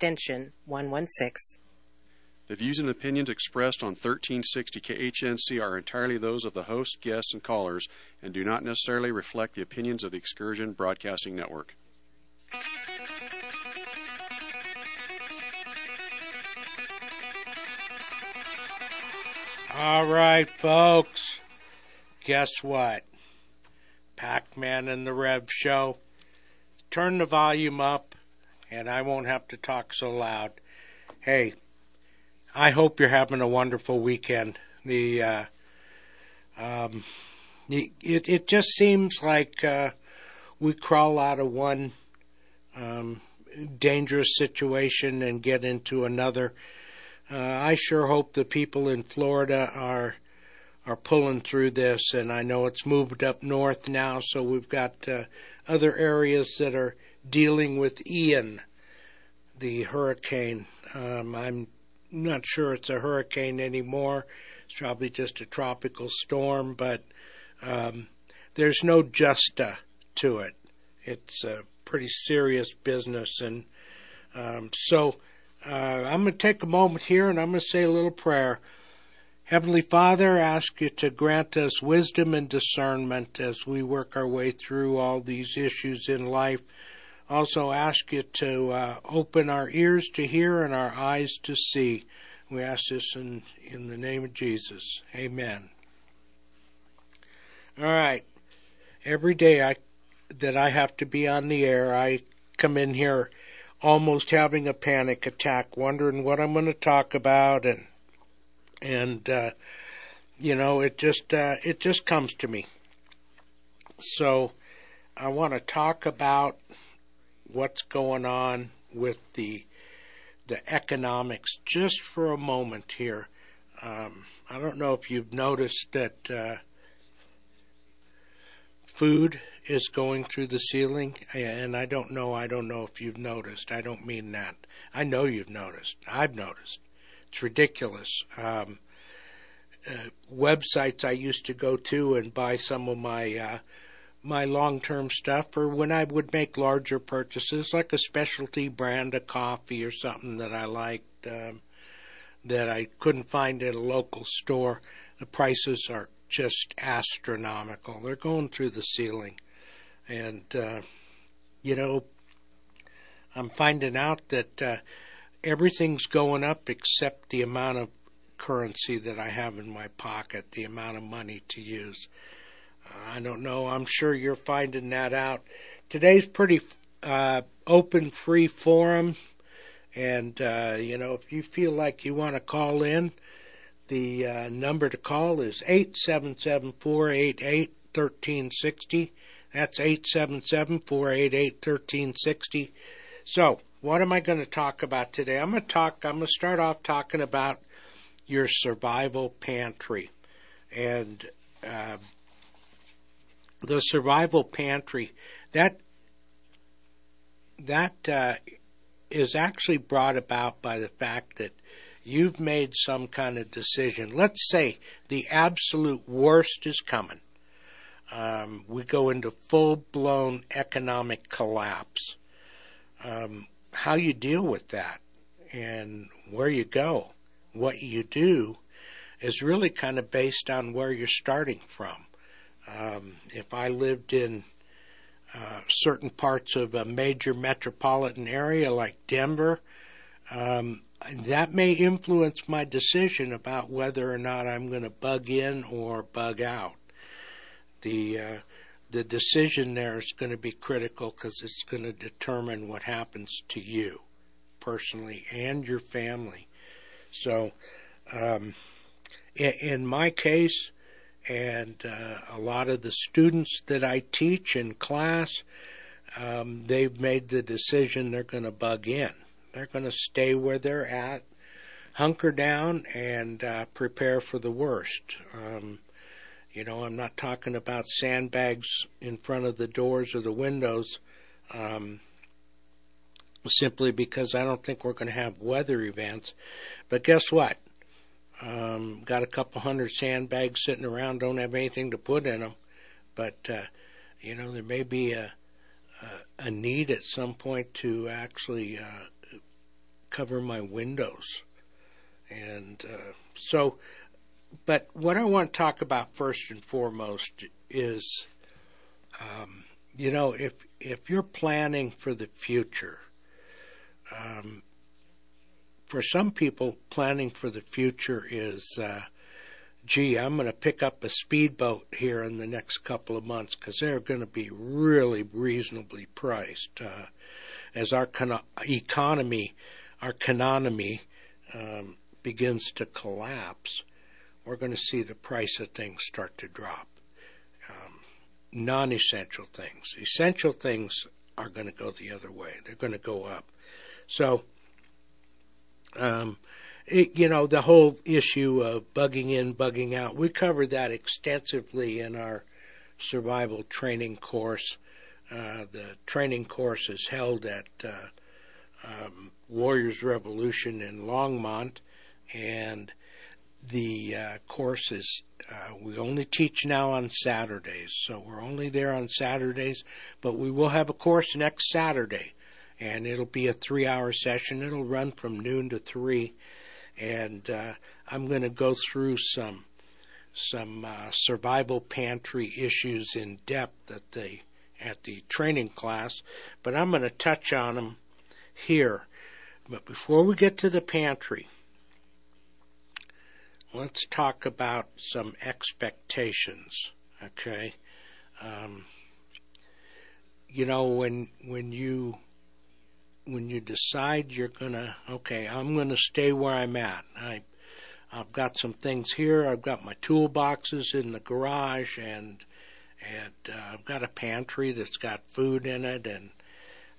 extension 116. The views and opinions expressed on 1360 KHNC are entirely those of the host, guests, and callers and do not necessarily reflect the opinions of the Excursion Broadcasting Network. All right, folks. Guess what? Pac Man and the Rev Show. Turn the volume up, and I won't have to talk so loud. Hey, I hope you're having a wonderful weekend. The uh, um, it it just seems like uh, we crawl out of one um, dangerous situation and get into another. Uh, I sure hope the people in Florida are are pulling through this, and I know it's moved up north now, so we've got uh, other areas that are dealing with Ian, the hurricane. Um, I'm not sure it's a hurricane anymore. It's probably just a tropical storm, but um, there's no justa to it. It's a pretty serious business, and um, so uh, I'm going to take a moment here and I'm going to say a little prayer. Heavenly Father, I ask you to grant us wisdom and discernment as we work our way through all these issues in life. Also, ask you to uh, open our ears to hear and our eyes to see. We ask this in, in the name of Jesus. Amen. All right. Every day I that I have to be on the air, I come in here almost having a panic attack, wondering what I'm going to talk about, and and uh, you know, it just uh, it just comes to me. So I want to talk about what's going on with the the economics just for a moment here. Um, I don't know if you've noticed that uh, food is going through the ceiling, and I don't know. I don't know if you've noticed. I don't mean that. I know you've noticed. I've noticed. It's ridiculous. Um, uh, websites I used to go to and buy some of my uh, my long term stuff, or when I would make larger purchases, like a specialty brand of coffee or something that I liked um, that I couldn't find at a local store. The prices are just astronomical. They're going through the ceiling. And, uh, you know, I'm finding out that uh, everything's going up except the amount of currency that I have in my pocket, the amount of money to use. I don't know. I'm sure you're finding that out. Today's pretty uh, open, free forum. And, uh, you know, if you feel like you want to call in, the uh, number to call is 877 488 1360. That's 877 488 1360. So, what am I going to talk about today? I'm going to talk, I'm going to start off talking about your survival pantry. And uh, the survival pantry, that, that uh, is actually brought about by the fact that you've made some kind of decision. Let's say the absolute worst is coming um, we go into full blown economic collapse. Um, how you deal with that and where you go, what you do, is really kind of based on where you're starting from. Um, if I lived in uh, certain parts of a major metropolitan area like Denver, um, that may influence my decision about whether or not I'm going to bug in or bug out the uh, the decision there is going to be critical because it's going to determine what happens to you personally and your family. So, um, in, in, my case, and uh, a lot of the students that I teach in class, um, they've made the decision they're going to bug in. They're going to stay where they're at, hunker down, and uh, prepare for the worst. Um, you know, I'm not talking about sandbags in front of the doors or the windows, um, simply because I don't think we're going to have weather events. But guess what? Um, got a couple hundred sandbags sitting around, don't have anything to put in them. But, uh, you know, there may be a, a, a, need at some point to actually uh, cover my windows. And uh, so, but what I want to talk about first and foremost is, um, you know, if if you're planning for the future, um, for some people, planning for the future is, uh, gee, I'm going to pick up a speedboat here in the next couple of months because they're going to be really reasonably priced. Uh, as our con- economy, our economy um, begins to collapse, we're going to see the price of things start to drop. Um, non essential things. Essential things are going to go the other way, they're going to go up. So, um, it, you know, the whole issue of bugging in, bugging out, we covered that extensively in our survival training course. Uh, the training course is held at uh, um, Warriors Revolution in Longmont, and the uh, course is uh, we only teach now on Saturdays, so we're only there on Saturdays, but we will have a course next Saturday, and it'll be a three-hour session. It'll run from noon to three, and uh, I'm going to go through some some uh, survival pantry issues in depth at the at the training class, but I'm going to touch on them here. But before we get to the pantry, let's talk about some expectations. Okay, um, you know when when you when you decide you're gonna okay, I'm gonna stay where I'm at. I I've got some things here. I've got my toolboxes in the garage, and and uh, I've got a pantry that's got food in it, and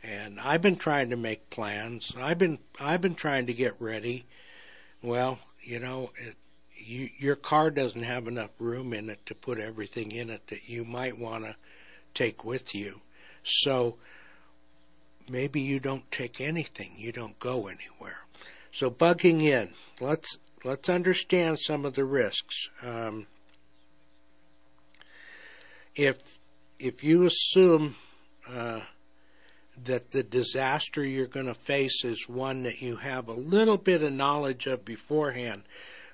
and I've been trying to make plans. I've been I've been trying to get ready. Well, you know, it, you, your car doesn't have enough room in it to put everything in it that you might want to take with you. So maybe you don't take anything. You don't go anywhere. So bugging in. Let's let's understand some of the risks. Um, if if you assume uh, that the disaster you're going to face is one that you have a little bit of knowledge of beforehand,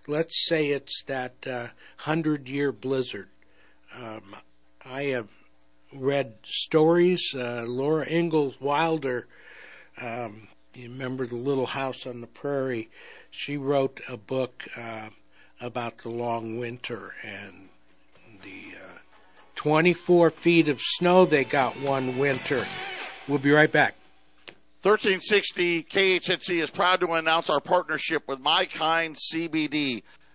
let's say it's that uh, hundred year blizzard. Um, I have read stories. Uh, Laura Ingalls Wilder, um, you remember the Little House on the Prairie? She wrote a book uh, about the long winter and the uh, 24 feet of snow they got one winter. We'll be right back. 1360 KHNC is proud to announce our partnership with My Kind CBD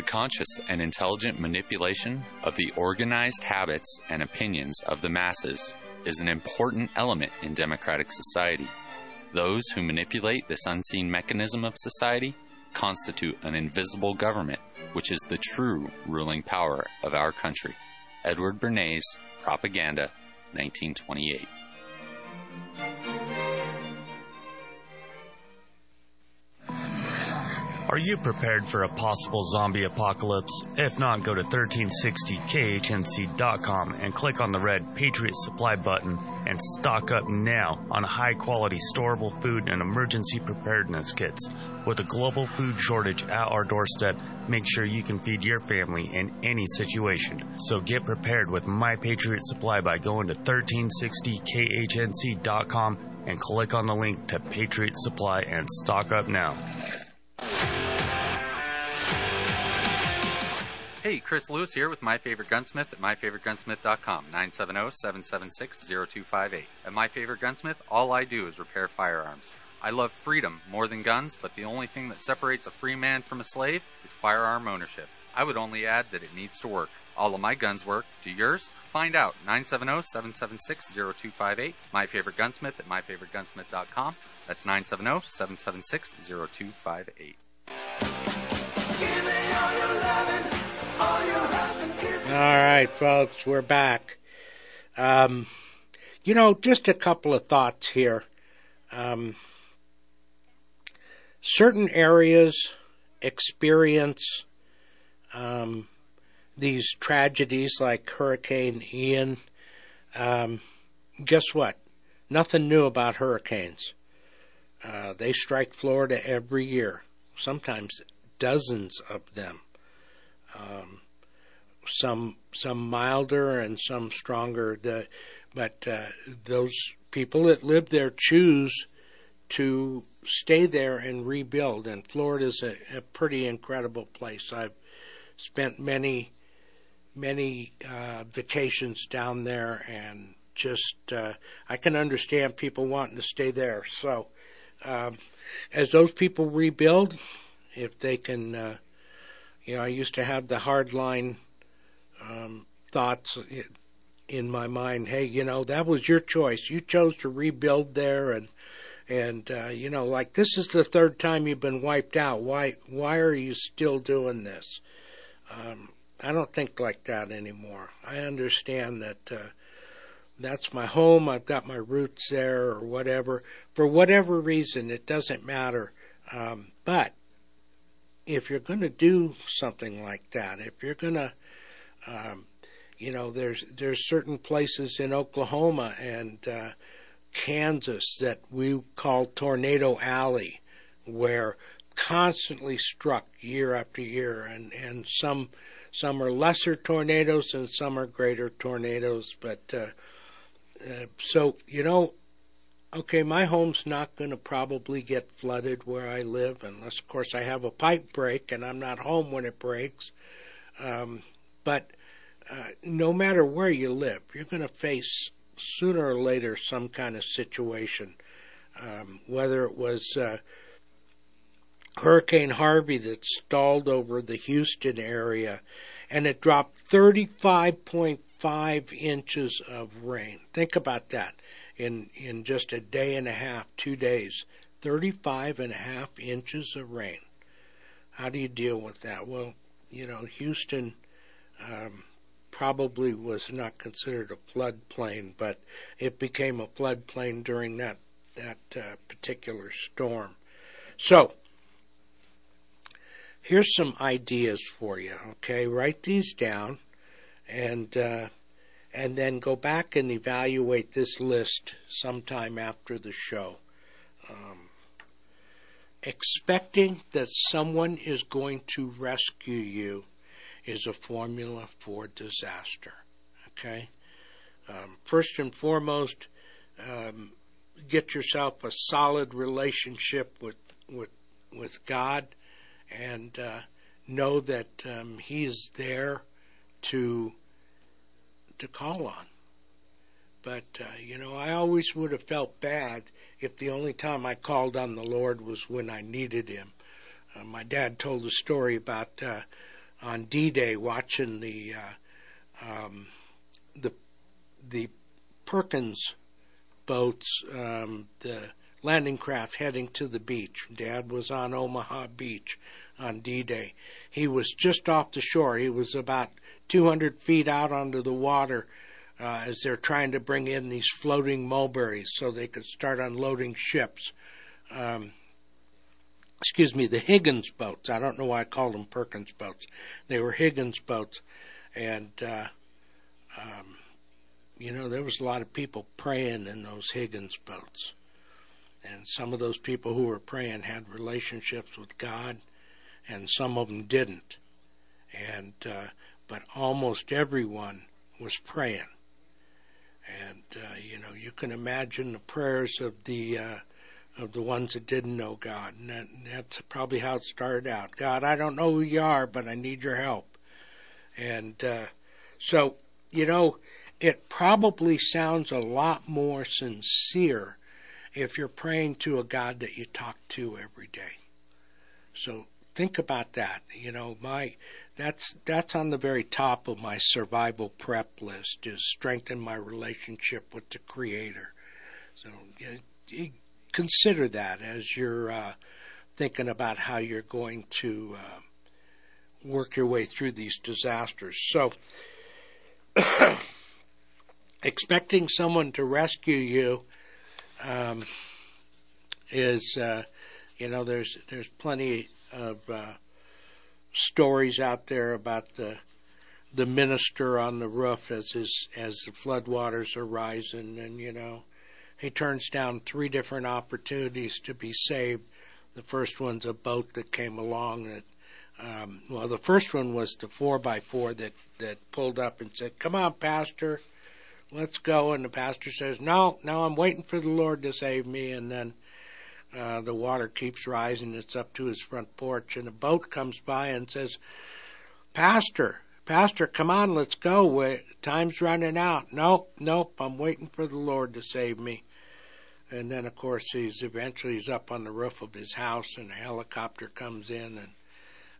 The conscious and intelligent manipulation of the organized habits and opinions of the masses is an important element in democratic society. Those who manipulate this unseen mechanism of society constitute an invisible government, which is the true ruling power of our country. Edward Bernays, Propaganda, 1928. Are you prepared for a possible zombie apocalypse? If not, go to 1360khnc.com and click on the red Patriot Supply button and stock up now on high quality storable food and emergency preparedness kits. With a global food shortage at our doorstep, make sure you can feed your family in any situation. So get prepared with My Patriot Supply by going to 1360khnc.com and click on the link to Patriot Supply and stock up now. Hey, Chris Lewis here with My Favorite Gunsmith at MyFavoriteGunsmith.com, 970-776-0258. At My Favorite Gunsmith, all I do is repair firearms. I love freedom more than guns, but the only thing that separates a free man from a slave is firearm ownership. I would only add that it needs to work. All of my guns work. Do yours? Find out. 970-776-0258. My Favorite Gunsmith at myfavoritegunsmith.com. That's 970 776 0258. All right, folks, we're back. Um, you know, just a couple of thoughts here. Um, certain areas experience um, these tragedies like Hurricane Ian. Um, guess what? Nothing new about hurricanes. Uh, they strike Florida every year, sometimes dozens of them. Um, some some milder and some stronger. The, but uh, those people that live there choose to stay there and rebuild. And Florida's a, a pretty incredible place. I've spent many many uh, vacations down there, and just uh, I can understand people wanting to stay there. So um, as those people rebuild, if they can, uh, you know, I used to have the hardline um, thoughts in my mind. Hey, you know, that was your choice. You chose to rebuild there, and and uh, you know, like this is the third time you've been wiped out. Why why are you still doing this? Um, I don't think like that anymore. I understand that uh, that's my home. I've got my roots there, or whatever. For whatever reason, it doesn't matter. Um, but if you're going to do something like that, if you're going to um, you know, there's there's certain places in Oklahoma and uh, Kansas that we call Tornado Alley, where constantly struck year after year, and and some some are lesser tornadoes and some are greater tornadoes. But uh, uh, so you know, okay, my home's not going to probably get flooded where I live, unless of course I have a pipe break and I'm not home when it breaks. Um, but uh, no matter where you live, you're going to face sooner or later some kind of situation. Um, whether it was uh, Hurricane Harvey that stalled over the Houston area and it dropped 35.5 inches of rain. Think about that in, in just a day and a half, two days. 35 and a half inches of rain. How do you deal with that? Well, you know, Houston um, probably was not considered a floodplain, but it became a floodplain during that that uh, particular storm. So, here's some ideas for you. Okay, write these down, and uh, and then go back and evaluate this list sometime after the show. Um, expecting that someone is going to rescue you is a formula for disaster. Okay? Um, first and foremost, um, get yourself a solid relationship with with with God, and uh, know that um, He is there to to call on. But uh, you know, I always would have felt bad if the only time I called on the Lord was when I needed Him. Uh, my dad told a story about uh, on D-Day watching the uh, um, the the Perkins boats, um, the landing craft heading to the beach. Dad was on Omaha Beach on D-Day. He was just off the shore. He was about 200 feet out onto the water uh, as they're trying to bring in these floating mulberries so they could start unloading ships. Um, excuse me, the Higgins boats. I don't know why I called them Perkins boats. They were Higgins boats, and uh, um, you know there was a lot of people praying in those Higgins boats, and some of those people who were praying had relationships with God, and some of them didn't, and uh, but almost everyone was praying. And uh, you know, you can imagine the prayers of the uh, of the ones that didn't know God. And that, that's probably how it started out. God, I don't know who you are, but I need your help. And uh, so, you know, it probably sounds a lot more sincere if you're praying to a God that you talk to every day. So think about that. You know, my that's that's on the very top of my survival prep list is strengthen my relationship with the Creator. So consider that as you're uh, thinking about how you're going to uh, work your way through these disasters. So, expecting someone to rescue you um, is, uh, you know, there's there's plenty of uh, stories out there about the the minister on the roof as his as the floodwaters are rising, and you know, he turns down three different opportunities to be saved. The first one's a boat that came along that. Um, well, the first one was the four by four that that pulled up and said, "Come on, Pastor, let's go." And the pastor says, "No, no, I'm waiting for the Lord to save me." And then uh, the water keeps rising; it's up to his front porch, and a boat comes by and says, "Pastor, Pastor, come on, let's go. Time's running out." Nope, nope, I'm waiting for the Lord to save me. And then, of course, he's eventually he's up on the roof of his house, and a helicopter comes in, and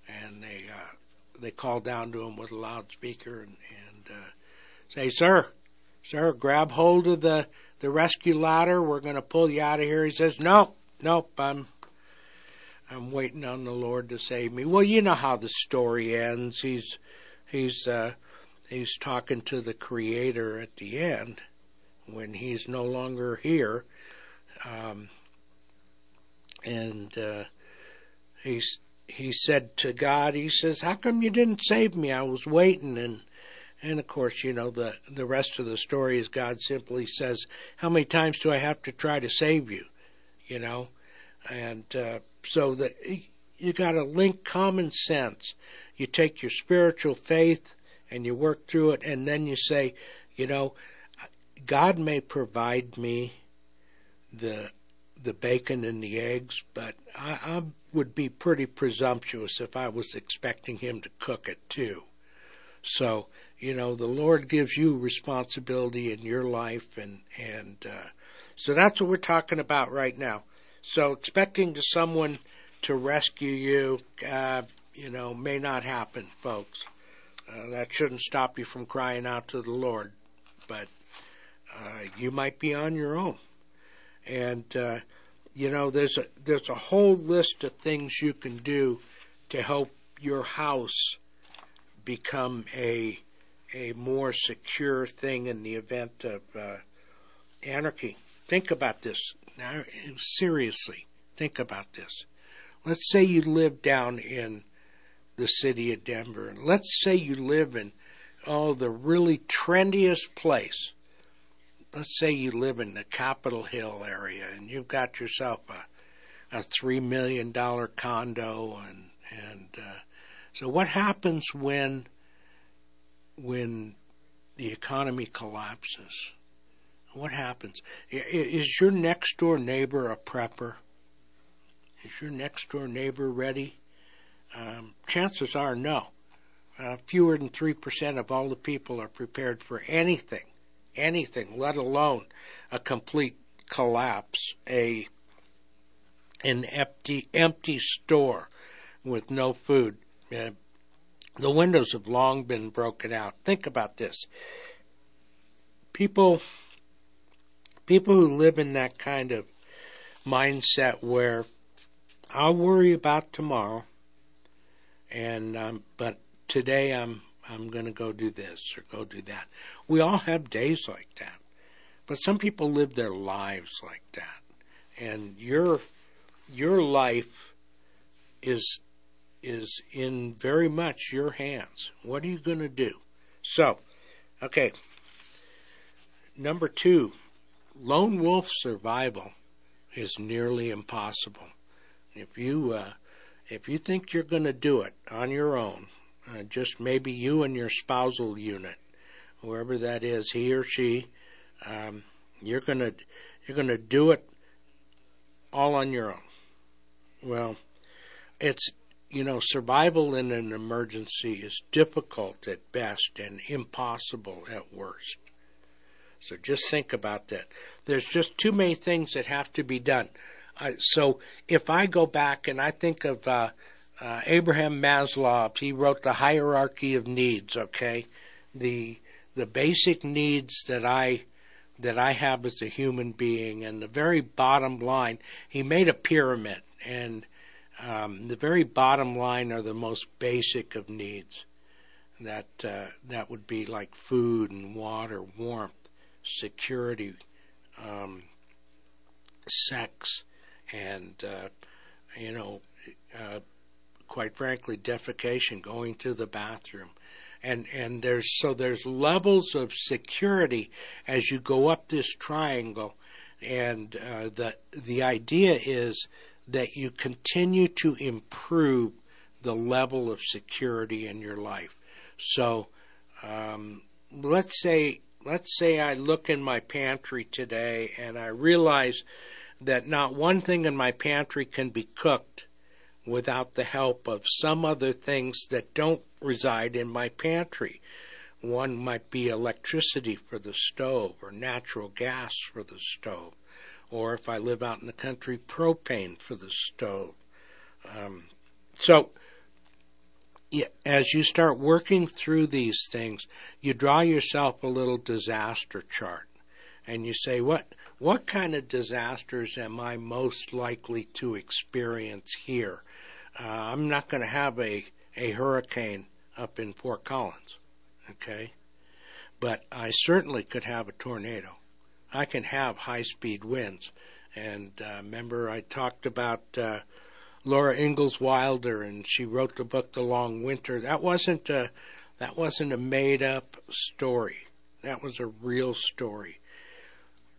and they uh, they call down to him with a loudspeaker and, and uh, say, "Sir, sir, grab hold of the the rescue ladder. We're going to pull you out of here." He says, "No, nope, I'm I'm waiting on the Lord to save me." Well, you know how the story ends. He's he's uh, he's talking to the Creator at the end when he's no longer here, um, and uh, he's he said to God, he says, "How come you didn't save me? I was waiting." And and of course, you know the the rest of the story is God simply says, "How many times do I have to try to save you?" You know, and uh, so that you got to link common sense. You take your spiritual faith and you work through it, and then you say, you know, God may provide me the the bacon and the eggs, but I, I would be pretty presumptuous if I was expecting him to cook it too. So, you know, the Lord gives you responsibility in your life, and and uh, so that's what we're talking about right now. So, expecting to someone to rescue you, uh, you know, may not happen, folks. Uh, that shouldn't stop you from crying out to the Lord, but uh, you might be on your own, and uh, you know, there's a there's a whole list of things you can do to help your house become a a more secure thing in the event of uh, anarchy. Think about this now. Seriously, think about this. Let's say you live down in the city of Denver, let's say you live in oh the really trendiest place let's say you live in the Capitol Hill area and you've got yourself a, a three million dollar condo and and uh, so what happens when when the economy collapses? What happens? Is your next door neighbor a prepper? Is your next door neighbor ready? Um, chances are no. Uh, fewer than 3% of all the people are prepared for anything anything, let alone a complete collapse, a an empty empty store with no food. Uh, the windows have long been broken out. Think about this. People people who live in that kind of mindset where I'll worry about tomorrow and um, but today I'm I'm going to go do this or go do that. We all have days like that. But some people live their lives like that. And your your life is is in very much your hands. What are you going to do? So, okay. Number 2, lone wolf survival is nearly impossible. If you uh, if you think you're going to do it on your own, uh, just maybe you and your spousal unit, whoever that is, he or she, um, you're gonna you're gonna do it all on your own. Well, it's you know survival in an emergency is difficult at best and impossible at worst. So just think about that. There's just too many things that have to be done. Uh, so if I go back and I think of uh, uh, Abraham Maslow, he wrote the hierarchy of needs. Okay, the the basic needs that I that I have as a human being, and the very bottom line, he made a pyramid, and um, the very bottom line are the most basic of needs. that uh, that would be like food and water, warmth, security, um, sex, and uh, you know, uh, quite frankly, defecation, going to the bathroom. And, and there's so there's levels of security as you go up this triangle, and uh, the the idea is that you continue to improve the level of security in your life. So, um, let's say let's say I look in my pantry today and I realize that not one thing in my pantry can be cooked without the help of some other things that don't reside in my pantry. One might be electricity for the stove or natural gas for the stove, or if I live out in the country, propane for the stove. Um, so, as you start working through these things, you draw yourself a little disaster chart, and you say, "What what kind of disasters am I most likely to experience here?" Uh, I'm not going to have a a hurricane up in Fort Collins, okay, but I certainly could have a tornado. I can have high speed winds, and uh, remember I talked about. Uh, Laura Ingalls Wilder, and she wrote the book The Long Winter. That wasn't a that wasn't a made up story. That was a real story.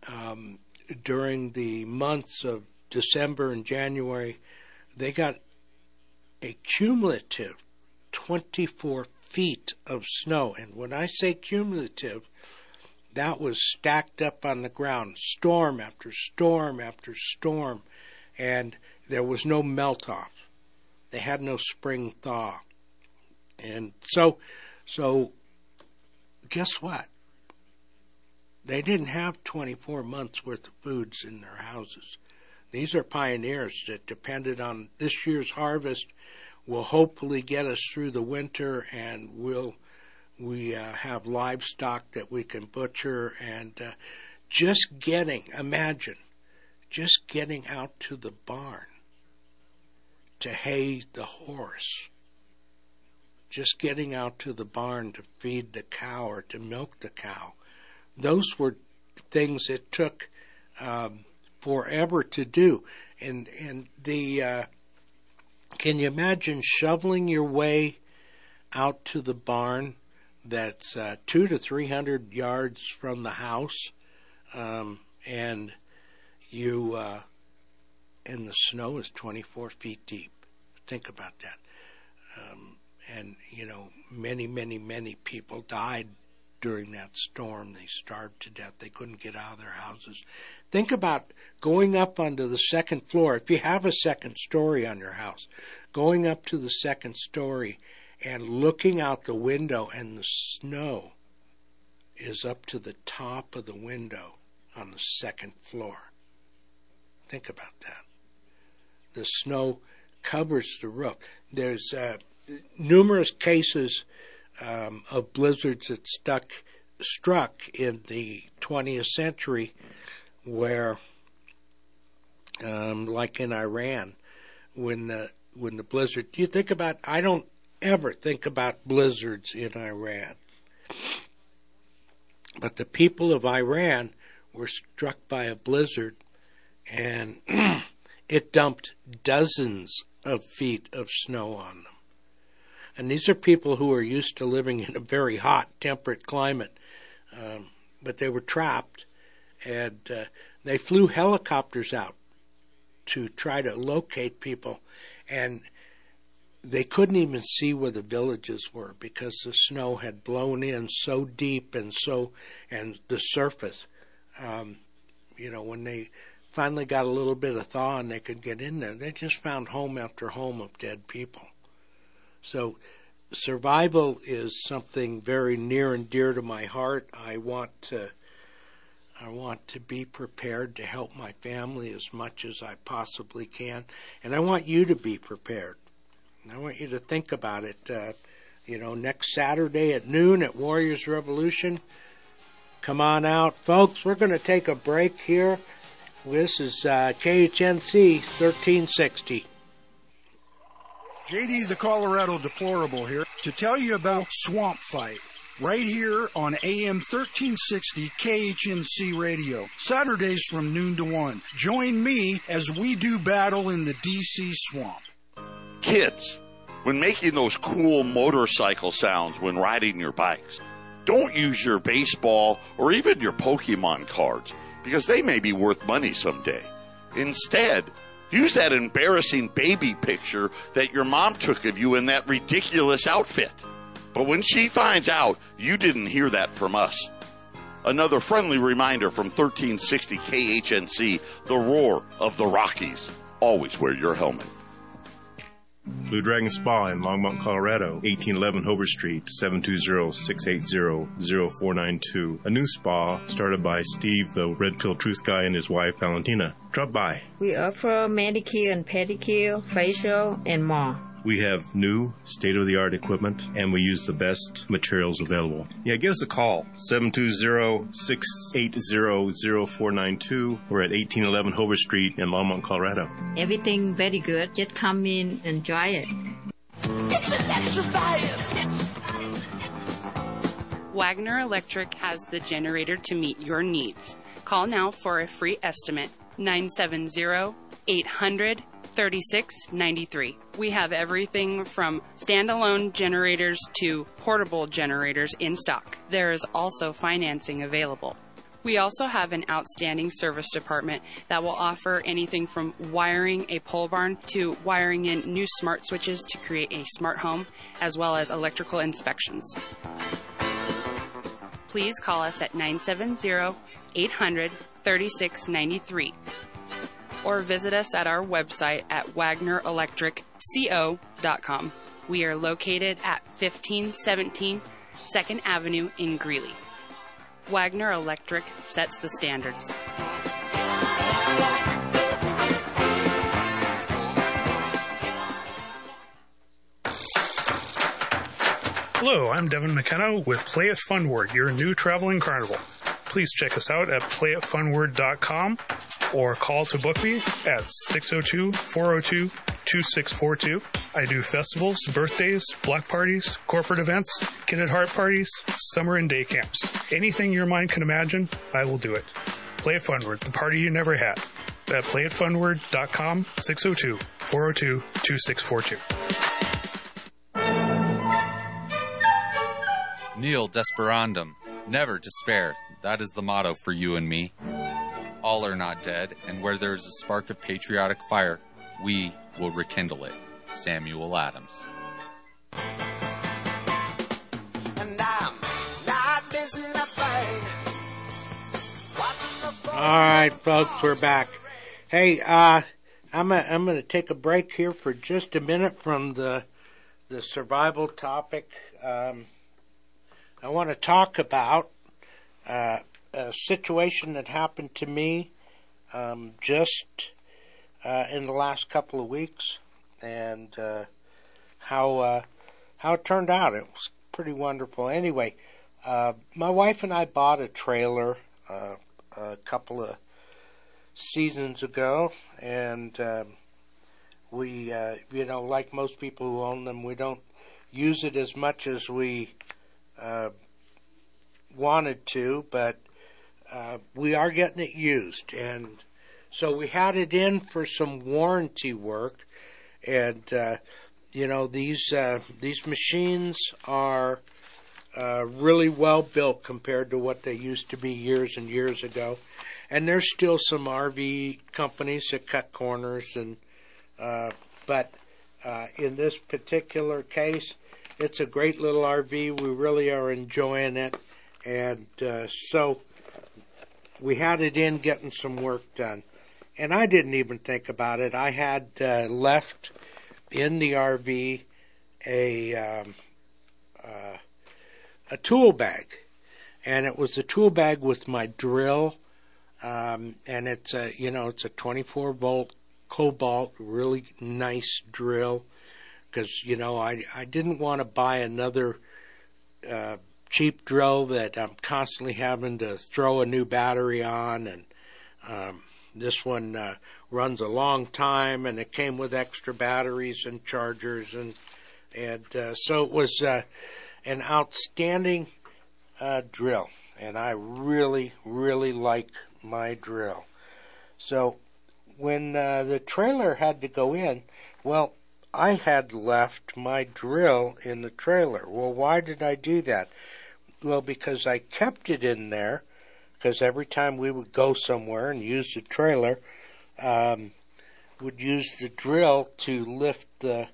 Um, during the months of December and January, they got a cumulative 24 feet of snow. And when I say cumulative, that was stacked up on the ground, storm after storm after storm. And there was no melt off. They had no spring thaw. And so, so guess what? They didn't have 24 months worth of foods in their houses. These are pioneers that depended on this year's harvest will hopefully get us through the winter and we'll we uh, have livestock that we can butcher and uh, just getting imagine just getting out to the barn to hay the horse, just getting out to the barn to feed the cow or to milk the cow. Those were things that took um, forever to do, and and the uh, can you imagine shoveling your way out to the barn that's uh, two to three hundred yards from the house, um, and you uh, and the snow is 24 feet deep. Think about that. Um, and, you know, many, many, many people died during that storm. They starved to death. They couldn't get out of their houses. Think about going up onto the second floor. If you have a second story on your house, going up to the second story and looking out the window, and the snow is up to the top of the window on the second floor. Think about that the snow covers the roof. There's uh, numerous cases um, of blizzards that stuck struck in the 20th century, where, um, like in Iran, when the when the blizzard. Do you think about? I don't ever think about blizzards in Iran, but the people of Iran were struck by a blizzard, and it dumped dozens of feet of snow on them. And these are people who are used to living in a very hot, temperate climate, um, but they were trapped, and uh, they flew helicopters out to try to locate people, and they couldn't even see where the villages were because the snow had blown in so deep and so, and the surface. Um, you know, when they finally got a little bit of thaw and they could get in there, they just found home after home of dead people. So survival is something very near and dear to my heart. I want to I want to be prepared to help my family as much as I possibly can, and I want you to be prepared. I want you to think about it. Uh, you know, next Saturday at noon at Warriors Revolution. Come on out, folks. We're going to take a break here. This is uh, KHNC 1360. JD the Colorado Deplorable here to tell you about Swamp Fight. Right here on AM 1360 KHNC Radio. Saturdays from noon to 1. Join me as we do battle in the DC swamp. Kids, when making those cool motorcycle sounds when riding your bikes, don't use your baseball or even your Pokemon cards because they may be worth money someday. Instead, use that embarrassing baby picture that your mom took of you in that ridiculous outfit. But when she finds out, you didn't hear that from us. Another friendly reminder from 1360 KHNC, the roar of the Rockies. Always wear your helmet. Blue Dragon Spa in Longmont, Colorado, 1811 Hover Street, 720-680-0492. A new spa started by Steve, the Red Pill Truth Guy, and his wife, Valentina. Drop by. We offer manicure and pedicure, facial, and more. We have new state of the art equipment and we use the best materials available. Yeah, give us a call 720 680 0492. We're at 1811 Hover Street in Longmont, Colorado. Everything very good. Just come in and try it. Wagner Electric has the generator to meet your needs. Call now for a free estimate 970 800 3693. We have everything from standalone generators to portable generators in stock. There is also financing available. We also have an outstanding service department that will offer anything from wiring a pole barn to wiring in new smart switches to create a smart home, as well as electrical inspections. Please call us at 970 800 3693 or visit us at our website at wagnerelectricco.com. We are located at 1517 2nd Avenue in Greeley. Wagner Electric sets the standards. Hello, I'm Devin McKenna with Play It Funward, your new traveling carnival. Please check us out at playitfunward.com or call to book me at 602-402-2642. I do festivals, birthdays, block parties, corporate events, kid at heart parties, summer and day camps. Anything your mind can imagine, I will do it. Play it Funward, the party you never had. At playitfunward.com, 602-402-2642. Nil desperandum. Never despair. That is the motto for you and me. All are not dead, and where there is a spark of patriotic fire, we will rekindle it. Samuel Adams. All right, folks, we're back. Hey, uh, I'm a, I'm going to take a break here for just a minute from the the survival topic. Um, I want to talk about uh, a situation that happened to me um, just uh, in the last couple of weeks, and uh, how uh, how it turned out. It was pretty wonderful. Anyway, uh, my wife and I bought a trailer a couple of seasons ago, and um, we, you know, like most people who own them, we don't use it as much as we wanted to, but uh, we are getting it used, and so we had it in for some warranty work, and uh, you know these uh, these machines are uh, really well built compared to what they used to be years and years ago, and there's still some RV companies that cut corners, and uh, but uh, in this particular case, it's a great little RV. We really are enjoying it, and uh, so we had it in getting some work done. And I didn't even think about it. I had uh, left in the RV a um, uh, a tool bag, and it was a tool bag with my drill, um, and it's a you know it's a 24 volt Kobalt, really nice drill, because you know I I didn't want to buy another uh, cheap drill that I'm constantly having to throw a new battery on, and um, this one uh, runs a long time, and it came with extra batteries and chargers, and and uh, so it was uh, an outstanding uh, drill, and I really, really like my drill. So when uh, the trailer had to go in, well, I had left my drill in the trailer. Well, why did I do that? Well, because I kept it in there, because every time we would go somewhere and use the trailer, um, would use the drill to lift the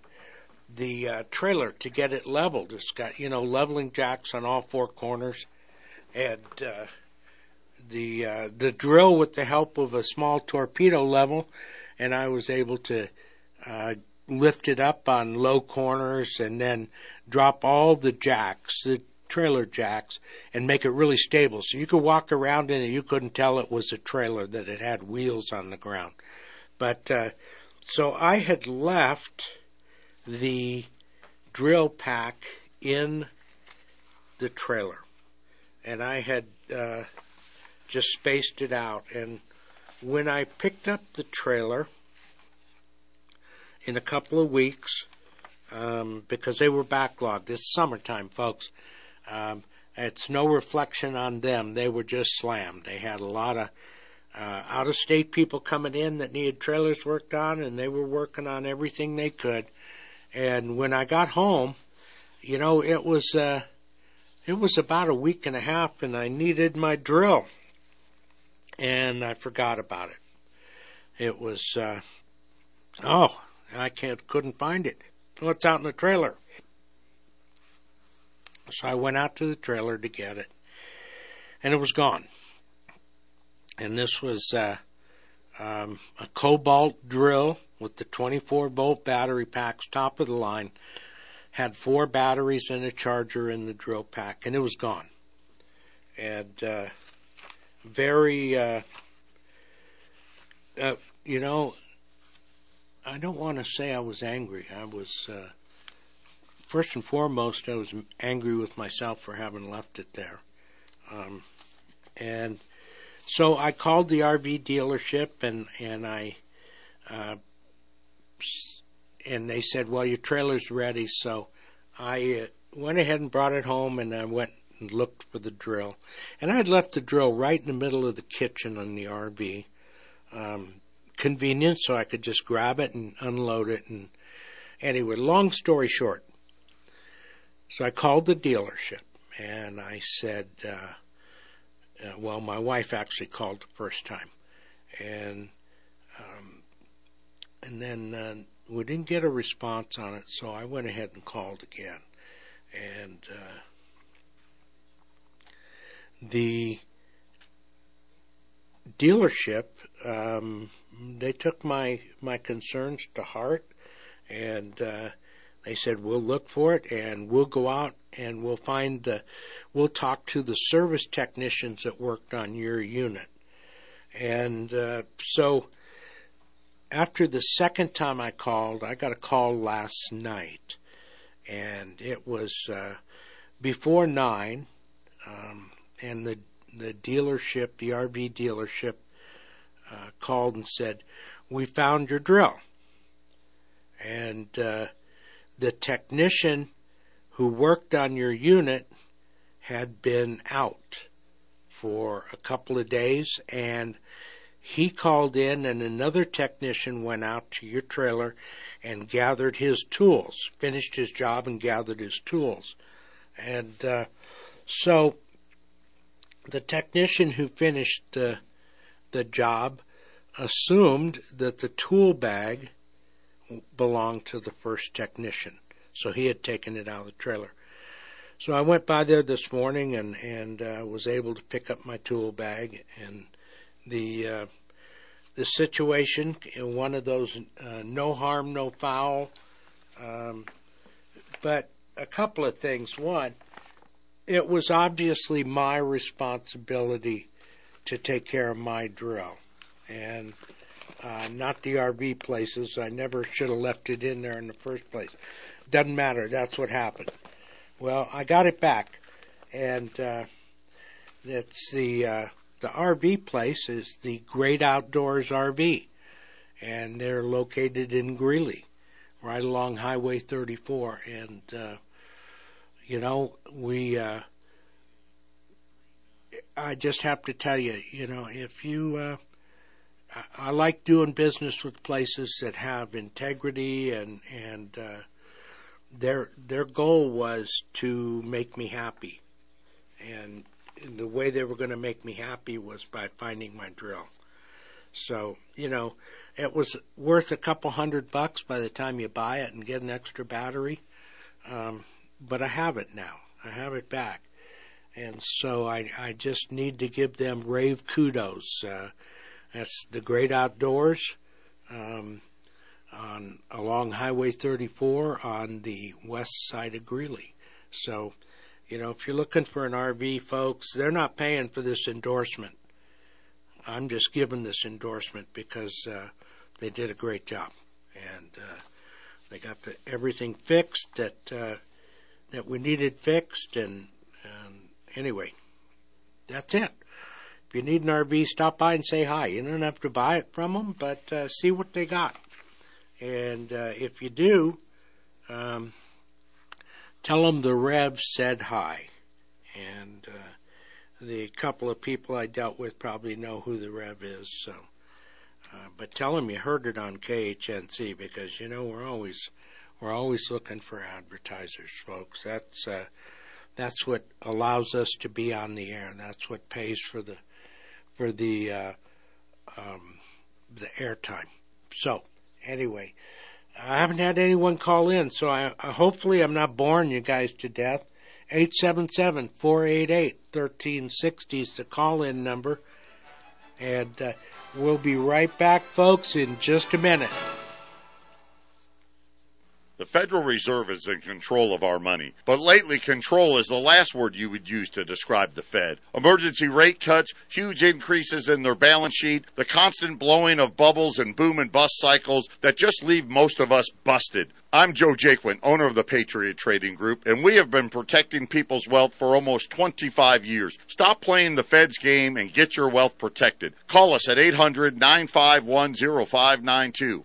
the uh, trailer to get it leveled. It's got you know leveling jacks on all four corners, and uh, the uh, the drill with the help of a small torpedo level, and I was able to uh, lift it up on low corners and then drop all the jacks, the trailer jacks, and make it really stable. So you could walk around in it, you couldn't tell it was a trailer that it had wheels on the ground. But uh, so I had left the drill pack in the trailer, and I had uh, just spaced it out. And when I picked up the trailer in a couple of weeks, um, because they were backlogged, it's summertime, folks. Um, it's no reflection on them. They were just slammed. They had a lot of uh, out of state people coming in that needed trailers worked on, and they were working on everything they could. And when I got home, you know, it was uh, it was about a week and a half, and I needed my drill, and I forgot about it. It was uh, oh, I can't couldn't find it. What's out in the trailer? So I went out to the trailer to get it, and it was gone. And this was uh, um, a Kobalt drill with the 24 volt battery packs, top of the line. Had four batteries and a charger in the drill pack, and it was gone. And uh, very, uh, uh, you know, I don't want to say I was angry. I was, uh, first and foremost, I was angry with myself for having left it there. Um, and so I called the RV dealership and, and I, uh, and they said, well, your trailer's ready. So I uh, went ahead and brought it home and I went and looked for the drill. And I had left the drill right in the middle of the kitchen on the RV. Um, convenient so I could just grab it and unload it. And anyway, long story short, so I called the dealership and I said, uh, uh, well, my wife actually called the first time, and um, and then uh, we didn't get a response on it, so I went ahead and called again, and uh, the dealership um, they took my my concerns to heart, and uh, they said we'll look for it and we'll go out and we'll find the we'll talk to the service technicians that worked on your unit. And uh, so after the second time I called, I got a call last night, and it was uh, before nine, um, and the the dealership, the RV dealership, uh, called and said, "We found your drill," and uh, the technician who worked on your unit had been out for a couple of days and he called in and another technician went out to your trailer and gathered his tools, finished his job and gathered his tools. And uh, so the technician who finished the, the job assumed that the tool bag belonged to the first technician. So he had taken it out of the trailer. So I went by there this morning and and uh, was able to pick up my tool bag and the uh, the situation in one of those uh, no harm no foul, um, but a couple of things. One, it was obviously my responsibility to take care of my drill, and uh, not the RV places. I never should have left it in there in the first place. Doesn't matter. That's what happened. Well, I got it back, and uh, it's the uh, the RV place is the Great Outdoors RV, and they're located in Greeley, right along Highway 34. And uh, you know, we. Uh, I just have to tell you, you know, if you. Uh, I, like doing business with places that have integrity and and uh, their their goal was to make me happy, and the way they were going to make me happy was by finding my drill. So you know, it was worth a couple hundred bucks by the time you buy it and get an extra battery. Um, but I have it now. I have it back, and so I I just need to give them rave kudos. Uh, that's the great outdoors. Um, on along Highway 34 on the west side of Greeley. So, you know, if you're looking for an RV, folks, they're not paying for this endorsement. I'm just giving this endorsement because uh, they did a great job and uh, they got the, everything fixed that uh, that we needed fixed. And, and anyway, that's it. If you need an RV, stop by and say hi. You don't have to buy it from them, but uh, see what they got. And uh, if you do, um, tell them the Rev said hi. And uh, the couple of people I dealt with probably know who the Rev is. So, uh, but tell them you heard it on KHNC because you know we're always we're always looking for advertisers, folks. That's uh, that's what allows us to be on the air. That's what pays for the for the uh, um, the airtime. So anyway, I haven't had anyone call in, so I, I hopefully I'm not boring you guys to death. 877-488-1360 is the call-in number. And uh, we'll be right back, folks, in just a minute. The Federal Reserve is in control of our money. But lately, control is the last word you would use to describe the Fed. Emergency rate cuts, huge increases in their balance sheet, the constant blowing of bubbles and boom and bust cycles that just leave most of us busted. I'm Joe Jaquin, owner of the Patriot Trading Group, and we have been protecting people's wealth for almost 25 years. Stop playing the Fed's game and get your wealth protected. Call us at 800 951 0592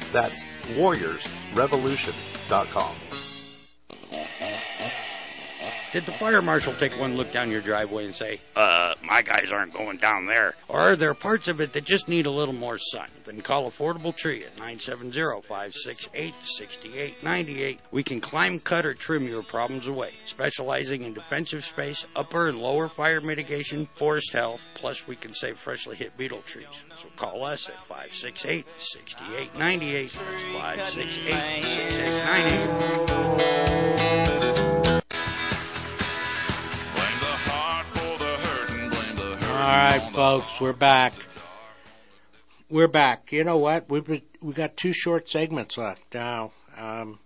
That's warriorsrevolution.com. Did the fire marshal take one look down your driveway and say, uh, my guys aren't going down there? Or are there parts of it that just need a little more sun? Then call Affordable Tree at 970-568-6898. We can climb, cut, or trim your problems away, specializing in defensive space, upper and lower fire mitigation, forest health, plus we can save freshly hit beetle trees. So call us at 568-6898. That's 568-6898. All right, folks, we're back. We're back. You know what? We've we got two short segments left now, um,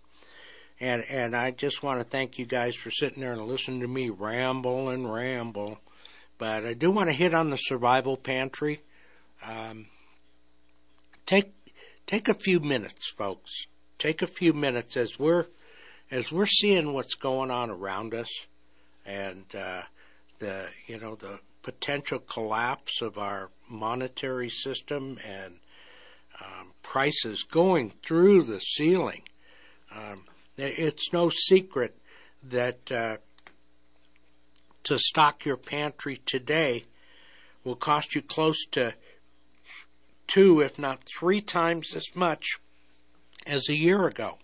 and and I just want to thank you guys for sitting there and listening to me ramble and ramble. But I do want to hit on the survival pantry. Um, take take a few minutes, folks. Take a few minutes as we're as we're seeing what's going on around us, and uh, the you know the potential collapse of our monetary system and um, prices going through the ceiling. Um, it's no secret that uh, to stock your pantry today will cost you close to two, if not three times as much as a year ago.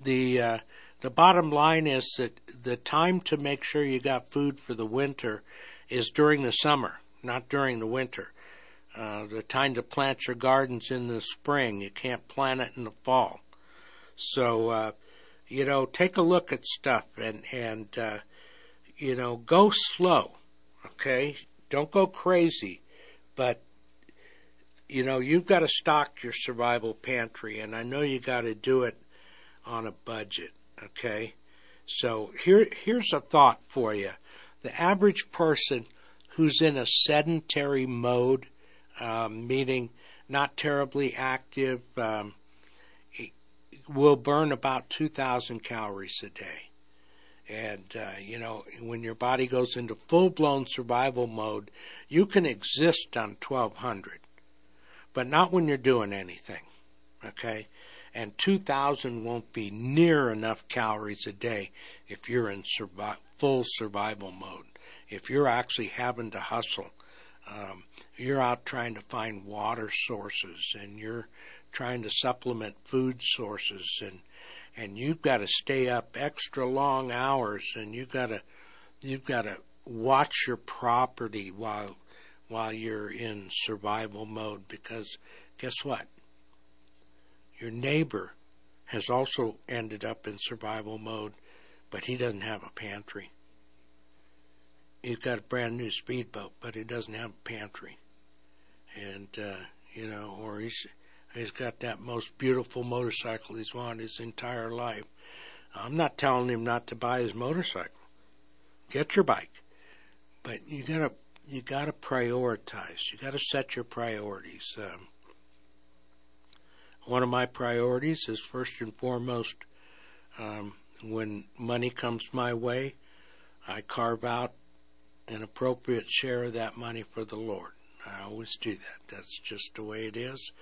The uh, the bottom line is that the time to make sure you got food for the winter is during the summer, not during the winter. Uh, the time to plant your gardens in the spring. You can't plant it in the fall. So, uh, you know, take a look at stuff and and uh, you know go slow. Okay, don't go crazy, but you know you've got to stock your survival pantry, and I know you got to do it on a budget. Okay, so here here's a thought for you: the average person who's in a sedentary mode, um, meaning not terribly active, um, will burn about 2,000 calories a day. And, uh, you know, when your body goes into full blown survival mode, you can exist on 1,200, but not when you're doing anything. Okay? And 2,000 won't be near enough calories a day if you're in survi- full survival mode. If you're actually having to hustle, um, you're out trying to find water sources and you're trying to supplement food sources and and you've got to stay up extra long hours and you've got to you've got to watch your property while while you're in survival mode because guess what your neighbor has also ended up in survival mode but he doesn't have a pantry he's got a brand new speedboat but he doesn't have a pantry and uh you know or he's He's got that most beautiful motorcycle he's wanted his entire life. I'm not telling him not to buy his motorcycle. Get your bike. But you gotta you gotta prioritize. You gotta set your priorities. Um, one of my priorities is first and foremost um, when money comes my way, I carve out an appropriate share of that money for the Lord. I always do that. That's just the way it is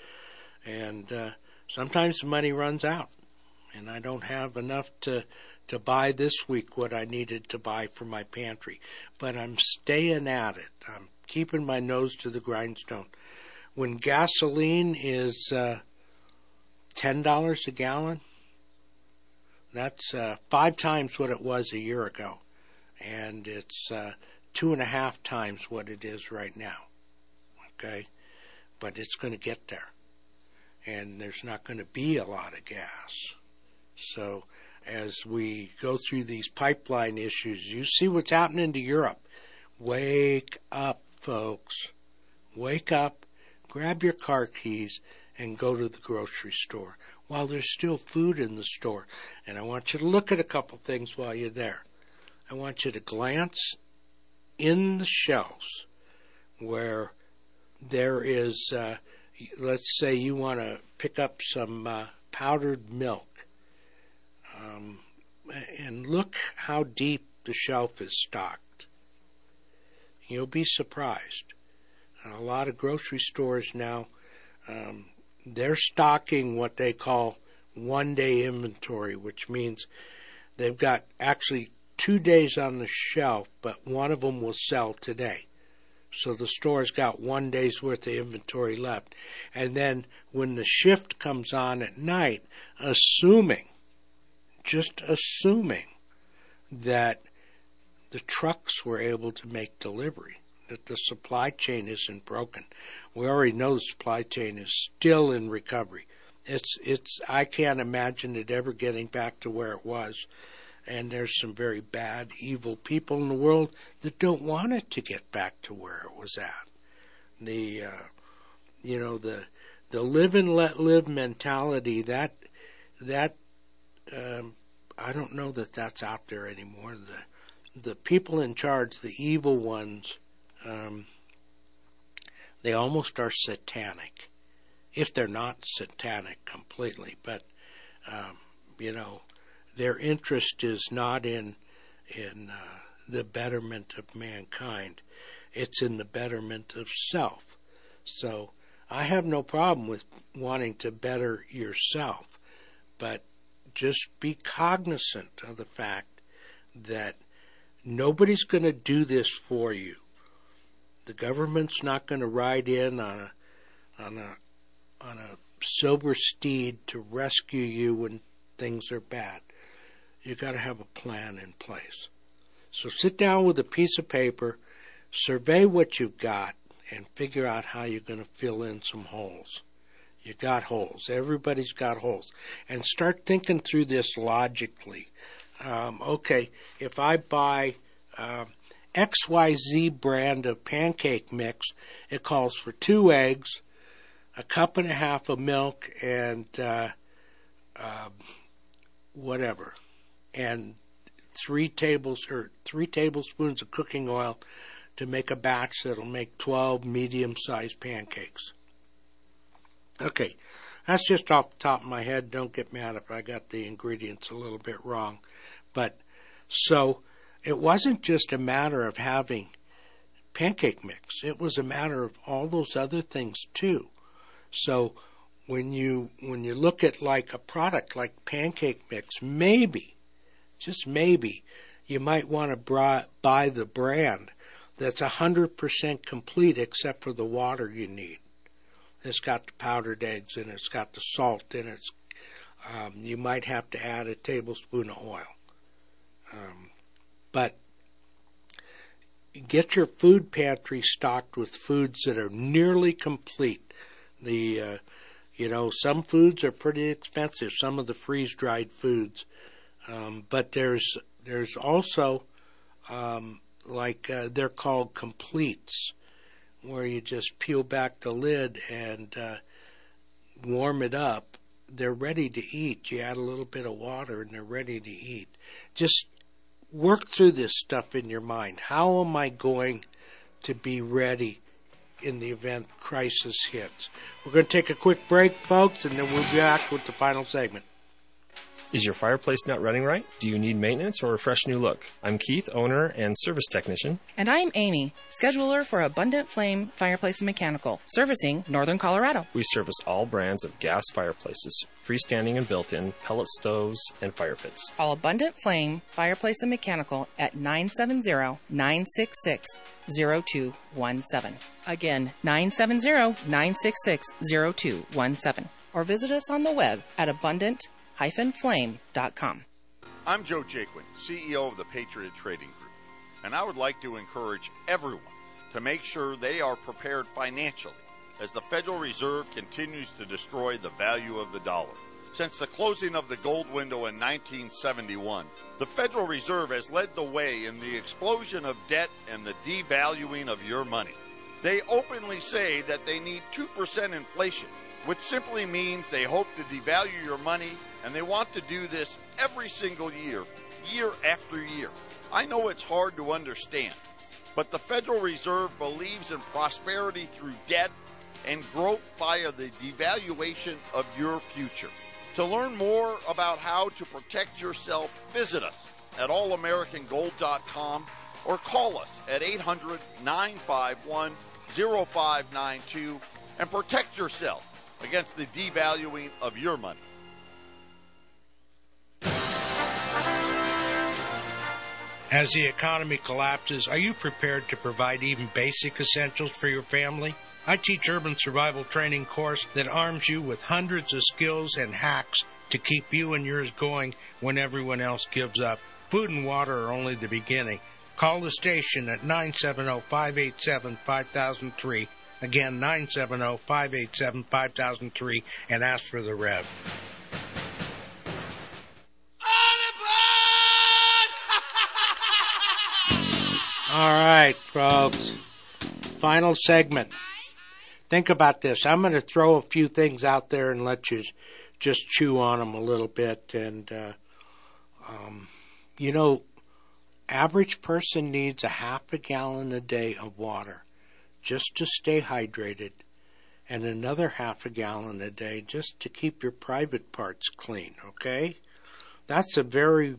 and uh, sometimes the money runs out, and I don't have enough to to buy this week what I needed to buy for my pantry. But I'm staying at it. I'm keeping my nose to the grindstone. When gasoline is uh, ten dollars a gallon, that's uh, five times what it was a year ago, and it's uh, two and a half times what it is right now. Okay, but it's going to get there and there's not going to be a lot of gas. So as we go through these pipeline issues, you see what's happening to Europe. Wake up, folks. Wake up, grab your car keys, and go to the grocery store while there's still food in the store. And I want you to look at a couple things while you're there. I want you to glance in the shelves where there is uh, let's say you want to pick up some uh, powdered milk, um, and look how deep the shelf is stocked. You'll be surprised. A lot of grocery stores now, um, they're stocking what they call one day inventory, which means they've got actually two days on the shelf, but one of them will sell today. So the store's got one day's worth of inventory left. And then when the shift comes on at night, assuming, just assuming that the trucks were able to make delivery, that the supply chain isn't broken. We already know the supply chain is still in recovery. It's it's I can't imagine it ever getting back to where it was and there's some very bad, evil people in the world that don't want it to get back to where it was at. The, uh, you know, the the live and let live mentality that that um, I don't know that that's out there anymore. The the people in charge, the evil ones, um, they almost are satanic, if they're not satanic completely. But um, you know, their interest is not in in uh, the betterment of mankind; it's in the betterment of self. So I have no problem with wanting to better yourself, but just be cognizant of the fact that nobody's going to do this for you. The government's not going to ride in on a on a on a silver steed to rescue you when things are bad. You've got to have a plan in place. So sit down with a piece of paper, survey what you've got, and figure out how you're going to fill in some holes. You got holes. Everybody's got holes. And start thinking through this logically. Um, okay, if I buy uh, XYZ brand of pancake mix, it calls for two eggs, a cup and a half of milk, and uh, uh, whatever, and three tables or three tablespoons of cooking oil to make a batch that'll make 12 medium-sized pancakes. Okay, that's just off the top of my head. Don't get mad if I got the ingredients a little bit wrong. But so it wasn't just a matter of having pancake mix. It was a matter of all those other things too. So when you when you look at like a product like pancake mix, maybe, just maybe, you might want to buy the brand that's a hundred percent complete except for the water you need. It's got the powdered eggs and it's got the salt in it. Um, you might have to add a tablespoon of oil. Um, but get your food pantry stocked with foods that are nearly complete. The uh, you know some foods are pretty expensive. Some of the freeze dried foods, um, but there's there's also um, like uh, they're called completes where you just peel back the lid and uh, warm it up. They're ready to eat. You add a little bit of water and they're ready to eat. Just work through this stuff in your mind. How am I going to be ready in the event crisis hits? We're going to take a quick break, folks, and then we'll be back with the final segment. Is your fireplace not running right? Do you need maintenance or a fresh new look? I'm Keith, owner and service technician. And I'm Amy, scheduler for Abundant Flame Fireplace and Mechanical, servicing Northern Colorado. We service all brands of gas fireplaces, freestanding and built in, pellet stoves, and fire pits. Call Abundant Flame Fireplace and Mechanical at 970 966 0217. Again, 970 966 0217. Or visit us on the web at abundant flame.com. I'm Joe Jaquin, CEO of the Patriot Trading Group, and I would like to encourage everyone to make sure they are prepared financially as the Federal Reserve continues to destroy the value of the dollar. Since the closing of the gold window in 1971, the Federal Reserve has led the way in the explosion of debt and the devaluing of your money. They openly say that they need 2% inflation which simply means they hope to devalue your money and they want to do this every single year, year after year. I know it's hard to understand, but the Federal Reserve believes in prosperity through debt and growth via the devaluation of your future. To learn more about how to protect yourself, visit us at allamericangold.com or call us at 800 951 0592 and protect yourself against the devaluing of your money. As the economy collapses, are you prepared to provide even basic essentials for your family? I teach urban survival training course that arms you with hundreds of skills and hacks to keep you and yours going when everyone else gives up. Food and water are only the beginning. Call the station at 970 587 5003 Again, 970-587-5003 and ask for the Rev. All right, folks. Final segment. Think about this. I'm going to throw a few things out there and let you just chew on them a little bit. And, uh, um, you know, average person needs a half a gallon a day of water just to stay hydrated, and another half a gallon a day just to keep your private parts clean, okay? That's a very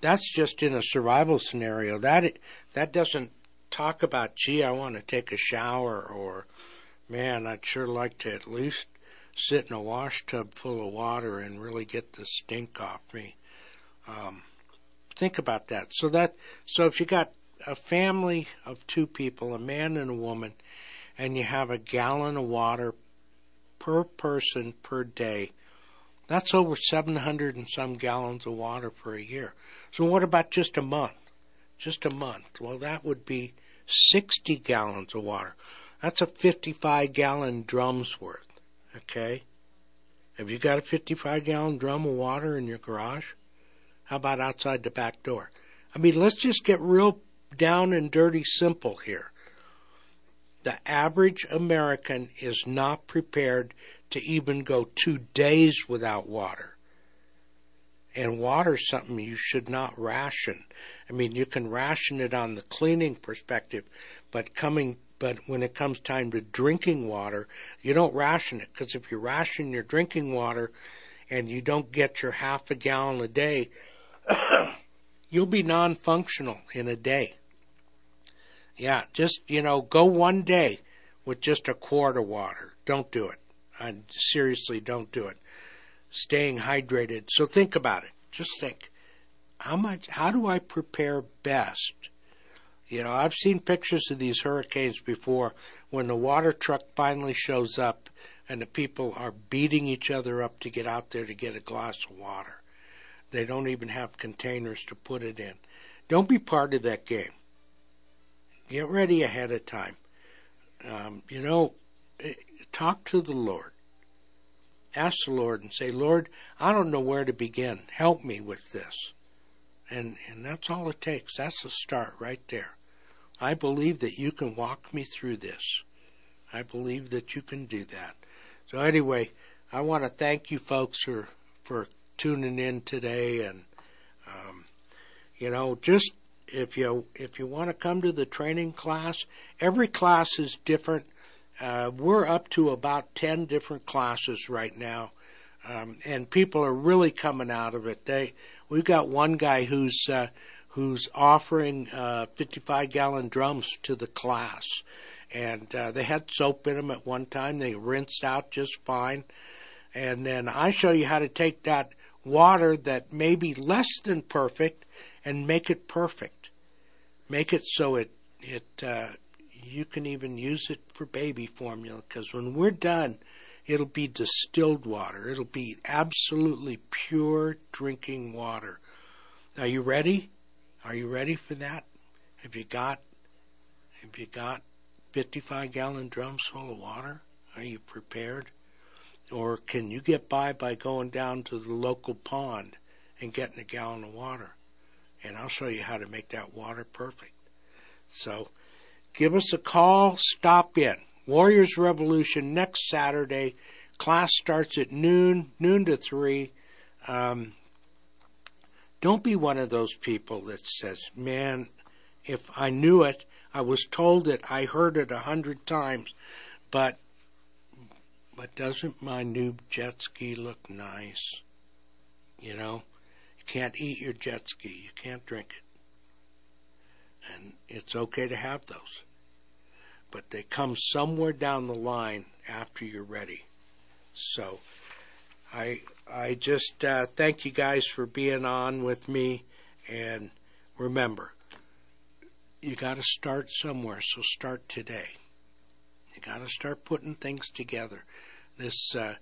that's just in a survival scenario. That that doesn't talk about gee, I want to take a shower or man, I'd sure like to at least sit in a wash tub full of water and really get the stink off me. Um, think about that. So that so if you got a family of two people, a man and a woman, and you have a gallon of water per person per day, that's over 700 and some gallons of water for a year. So what about just a month? Just a month. Well, that would be 60 gallons of water. That's a 55 gallon drum's worth. Okay? Have you got a 55 gallon drum of water in your garage? How about outside the back door? I mean, let's just get real down and dirty simple here. The average American is not prepared to even go two days without water. And water's something you should not ration. I mean, you can ration it on the cleaning perspective, but coming, but when it comes time to drinking water, you don't ration it because if you ration your drinking water and you don't get your half a gallon a day, you'll be non-functional in a day. Yeah, just, you know, go one day with just a quart of water. Don't do it. I seriously don't do it. Staying hydrated. So think about it. Just think. How much, how do I prepare best? You know, I've seen pictures of these hurricanes before when the water truck finally shows up and the people are beating each other up to get out there to get a glass of water. They don't even have containers to put it in. Don't be part of that game. Get ready ahead of time. Um, you know, talk to the Lord. Ask the Lord and say, Lord, I don't know where to begin. Help me with this. And, and that's all it takes. That's the start right there. I believe that you can walk me through this. I believe that you can do that. So anyway, I want to thank you folks for, for tuning in today and, um, you know, just if you if you want to come to the training class, every class is different. Uh, we're up to about ten different classes right now, um, and people are really coming out of it. They we've got one guy who's uh, who's offering uh, 55 gallon drums to the class, and uh, they had soap in them at one time. They rinsed out just fine, and then I show you how to take that water that may be less than perfect and make it perfect make it so it it uh, you can even use it for baby formula because when we're done, it'll be distilled water. It'll be absolutely pure drinking water. Are you ready? Are you ready for that? Have you got have you got 55 gallon drums full of water? Are you prepared? Or can you get by by going down to the local pond and getting a gallon of water? and I'll show you how to make that water perfect. So give us a call, stop in. Warriors Revolution next Saturday. Class starts at noon, noon to 3. Um, don't be one of those people that says, man, if I knew it, I was told it, I heard it a hundred times, but but doesn't my new jet ski look nice? You know? You can't eat your jet ski. You can't drink it. And it's okay to have those. But they come somewhere down the line after you're ready. So I I just uh, thank you guys for being on with me and remember you got to start somewhere so start today you got to start putting things together this uh,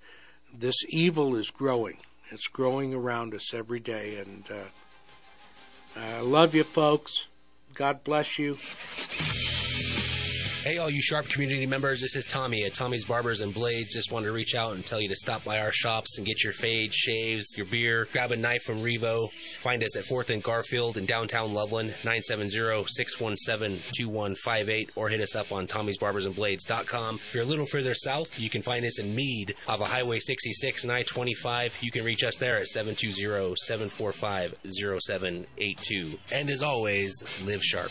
this evil is growing it's growing around us every day. And uh, I love you, folks. God bless you. Hey, all you Sharp community members, this is Tommy at Tommy's Barbers and Blades. Just wanted to reach out and tell you to stop by our shops and get your fade, shaves, your beer. Grab a knife from Revo. Find us at 4th and Garfield in downtown Loveland, 970-617-2158, or hit us up on Tommy'sBarbersandBlades.com. If you're a little further south, you can find us in Mead off of Highway 66 and I-25. You can reach us there at 720-745-0782. And as always, live sharp.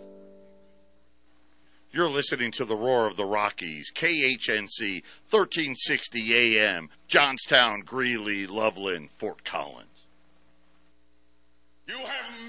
You're listening to the roar of the Rockies, KHNC 1360 AM, Johnstown, Greeley, Loveland, Fort Collins. You have